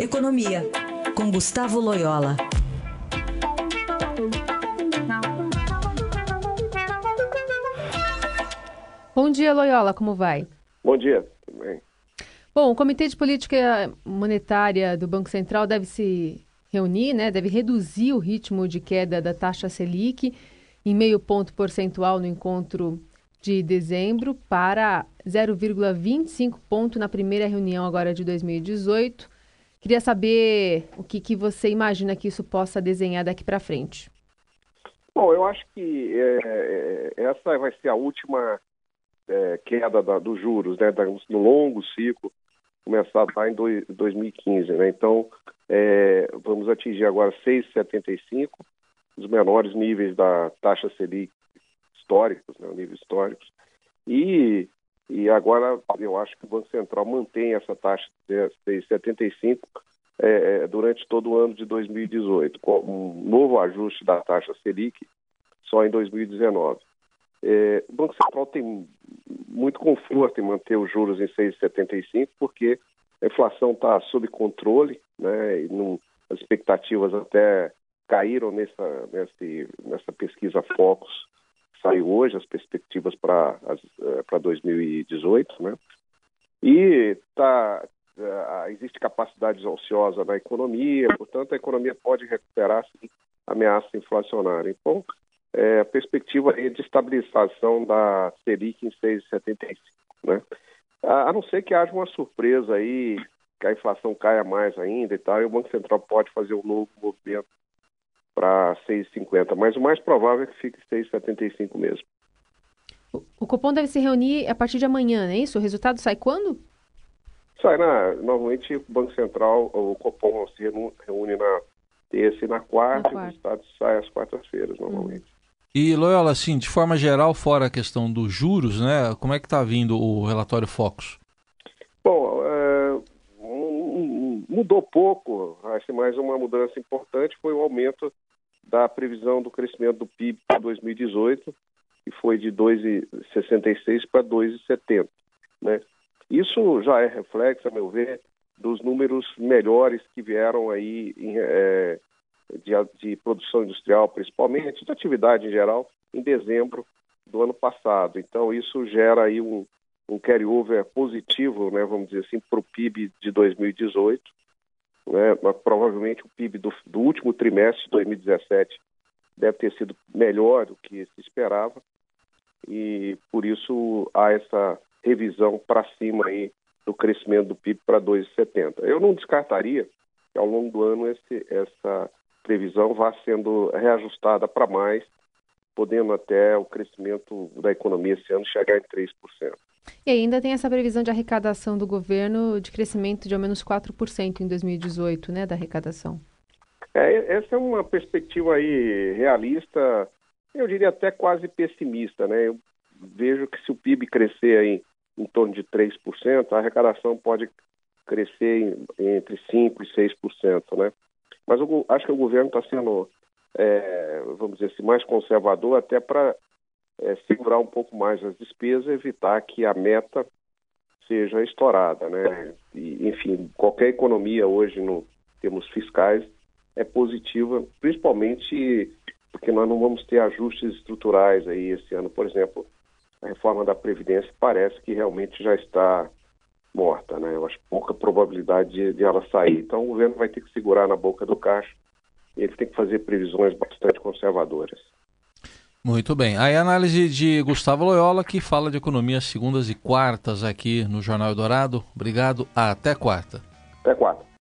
Economia, com Gustavo Loyola. Bom dia, Loyola, como vai? Bom dia, tudo bem? Bom, o Comitê de Política Monetária do Banco Central deve se reunir, né? Deve reduzir o ritmo de queda da taxa Selic em meio ponto percentual no encontro de dezembro para 0,25 ponto na primeira reunião agora de 2018. Queria saber o que, que você imagina que isso possa desenhar daqui para frente. Bom, eu acho que é, é, essa vai ser a última é, queda da, dos juros, né, no longo ciclo, começado lá em do, 2015. Né? Então, é, vamos atingir agora 6,75, os menores níveis da taxa Selic históricos, né, níveis históricos. E, e agora eu acho que o Banco Central mantém essa taxa de 6,75 é, é, durante todo o ano de 2018, com um novo ajuste da taxa Selic só em 2019. É, o Banco Central tem muito conforto em manter os juros em 6,75, porque a inflação está sob controle, né, e não, as expectativas até caíram nessa, nessa, nessa pesquisa Focus saiu hoje, as perspectivas para 2018, eh, né? E tá, eh, existe capacidade ociosa na economia, portanto, a economia pode recuperar sim, ameaça inflacionária. Então, é, a perspectiva é de estabilização da Selic em 6,75, né? A não ser que haja uma surpresa aí, que a inflação caia mais ainda e tal, e o Banco Central pode fazer um novo movimento para 6,50, mas o mais provável é que fique 6,75 mesmo. O, o Copom deve se reunir a partir de amanhã, não é isso? O resultado sai quando? Sai na, normalmente o Banco Central, o Copom se reúne na terça e na quarta, na quarta. e o resultado sai às quartas-feiras normalmente. Hum. E Loyola, assim, de forma geral, fora a questão dos juros, né? Como é que está vindo o relatório Focus? Bom, é, mudou pouco, acho mais uma mudança importante foi o aumento da previsão do crescimento do PIB para 2018, que foi de 2,66 para 2,70. Né? Isso já é reflexo, a meu ver, dos números melhores que vieram aí em, é, de, de, produção industrial, principalmente, de atividade em geral, em dezembro do ano passado. Então, isso gera aí um, um carry-over positivo, né, vamos dizer assim, para o PIB de 2018 né, mas provavelmente o PIB do, do, último trimestre de 2017 deve ter sido melhor do que se esperava e por isso há essa revisão para cima aí do crescimento do PIB para 2,70. Eu não descartaria que ao longo do ano esse, essa previsão vá sendo reajustada para mais, podendo até o crescimento da economia esse ano chegar em 3%. E ainda tem essa previsão de arrecadação do governo de crescimento de ao menos 4% em 2018, né, da arrecadação. É, essa é uma perspectiva aí realista, eu diria até quase pessimista, né? Eu vejo que se o PIB crescer aí em torno de 3%, a arrecadação pode crescer em, entre 5% e 6%, né? Mas eu acho que o governo está sendo, é, vamos dizer assim, mais conservador até para é, segurar um pouco mais as despesas, evitar que a meta seja estourada, né? E, enfim, qualquer economia hoje no termos fiscais é positiva, principalmente porque nós não vamos ter ajustes estruturais aí esse ano, por exemplo, a reforma da previdência parece que realmente já está morta, né? Eu acho pouca probabilidade de, de ela sair. Então o governo vai ter que segurar na boca do caixa ele tem que fazer previsões bastante conservadoras. Muito bem. Aí a análise de Gustavo Loyola, que fala de economia segundas e quartas aqui no Jornal Dourado. Obrigado. Até quarta. Até quarta.